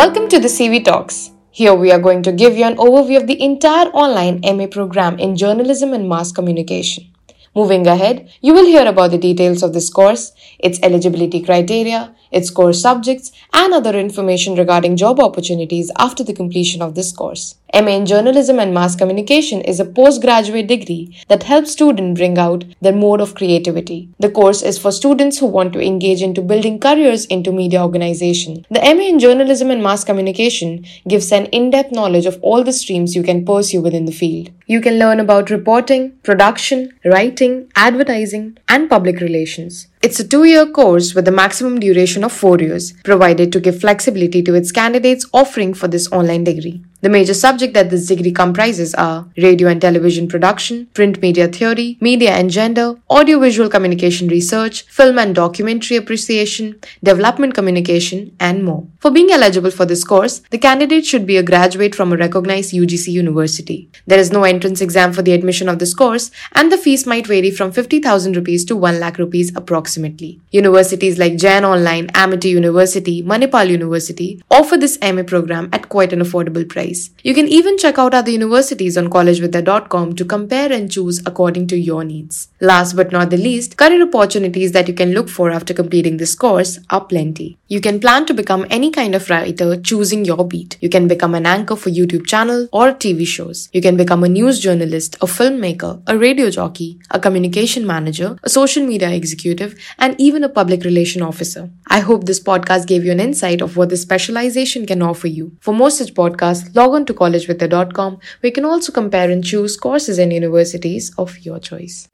Welcome to the CV Talks. Here we are going to give you an overview of the entire online MA program in journalism and mass communication. Moving ahead, you will hear about the details of this course, its eligibility criteria, its core subjects, and other information regarding job opportunities after the completion of this course. MA in Journalism and Mass Communication is a postgraduate degree that helps students bring out their mode of creativity. The course is for students who want to engage into building careers into media organization. The MA in Journalism and Mass Communication gives an in-depth knowledge of all the streams you can pursue within the field. You can learn about reporting, production, writing, advertising, and public relations. It's a two year course with a maximum duration of four years, provided to give flexibility to its candidates offering for this online degree. The major subject that this degree comprises are radio and television production, print media theory, media and gender, audiovisual communication research, film and documentary appreciation, development communication, and more. For being eligible for this course, the candidate should be a graduate from a recognized UGC university. There is no entrance exam for the admission of this course, and the fees might vary from 50,000 rupees to 1 lakh rupees approximately. Universities like Jain Online, Amity University, Manipal University offer this MA program at quite an affordable price. You can even check out other universities on collegevidya.com to compare and choose according to your needs. Last but not the least, career opportunities that you can look for after completing this course are plenty. You can plan to become any kind of writer choosing your beat. You can become an anchor for YouTube channel or TV shows. You can become a news journalist, a filmmaker, a radio jockey, a communication manager, a social media executive, and even a public relation officer. I hope this podcast gave you an insight of what this specialization can offer you. For more such podcasts, log on to collegevidya.com where you can also compare and choose courses and universities of your choice.